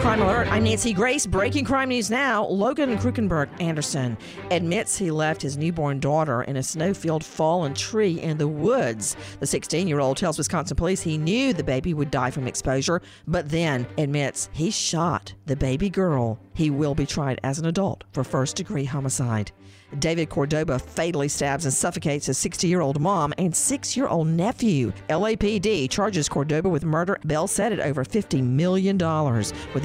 Crime Alert. I'm Nancy Grace. Breaking crime news now. Logan Krukenberg Anderson admits he left his newborn daughter in a snowfield fallen tree in the woods. The 16 year old tells Wisconsin police he knew the baby would die from exposure, but then admits he shot the baby girl. He will be tried as an adult for first degree homicide. David Cordoba fatally stabs and suffocates his 60 year old mom and six year old nephew. LAPD charges Cordoba with murder, Bell said it over $50 million. With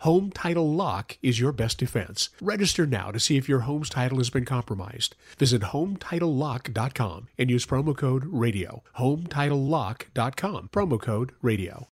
Home Title Lock is your best defense. Register now to see if your home's title has been compromised. Visit HometitleLock.com and use promo code RADIO. HometitleLock.com, promo code RADIO.